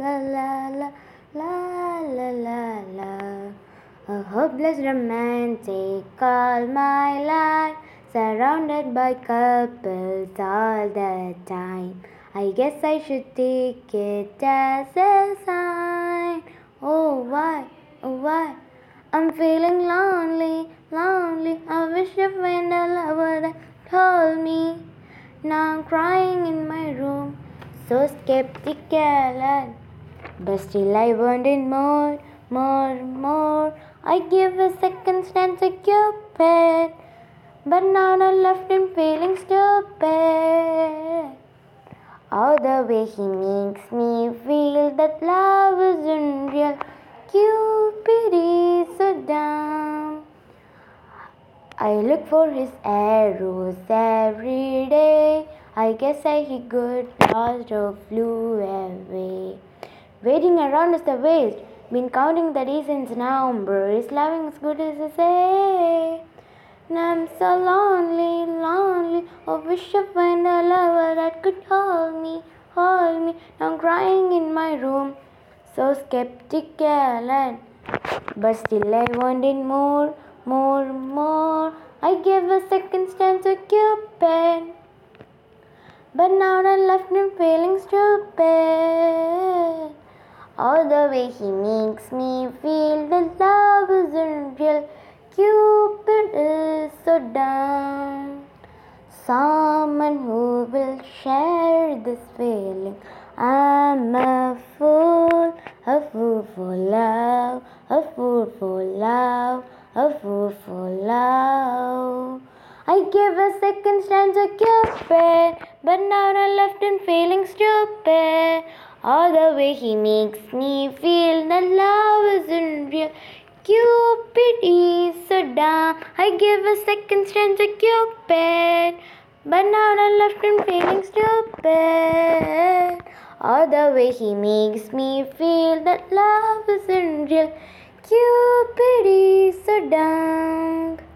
la la la la la la la. A hopeless romantic all my life, surrounded by couples all the time. I guess I should take it as a sign. Oh, why, oh, why? I'm feeling lonely, lonely. I wish you find a lover that told me. Now I'm crying in my room so skeptical and but still I wanted more, more, more. I give a second chance to Cupid, but now I'm left in feeling stupid. All the way he makes me feel that love isn't real. Cupid is so dumb. I look for his arrows every day. I guess I he got lost or flew away. Waiting around is the waste. Been counting the days since November. Is loving as good as I say? And I'm so lonely, lonely. I wish I find a lover that could hold me, hold me. Now I'm crying in my room, so skeptical and but still I wanted more, more, more. I gave a second chance to Cupid, but now I'm left in feeling stupid. All the way he makes me feel that love isn't real. Cupid is so dumb. Someone who will share this feeling. I'm a fool, a fool for love, a fool for love, a fool for love. I give a second chance to Cupid, but now I'm left in feeling stupid. All the way he makes me feel that love isn't real. Cupid is so dumb. I give a second chance to Cupid, but now I'm left in feeling stupid. All the way he makes me feel that love isn't real. Cupid is so dumb.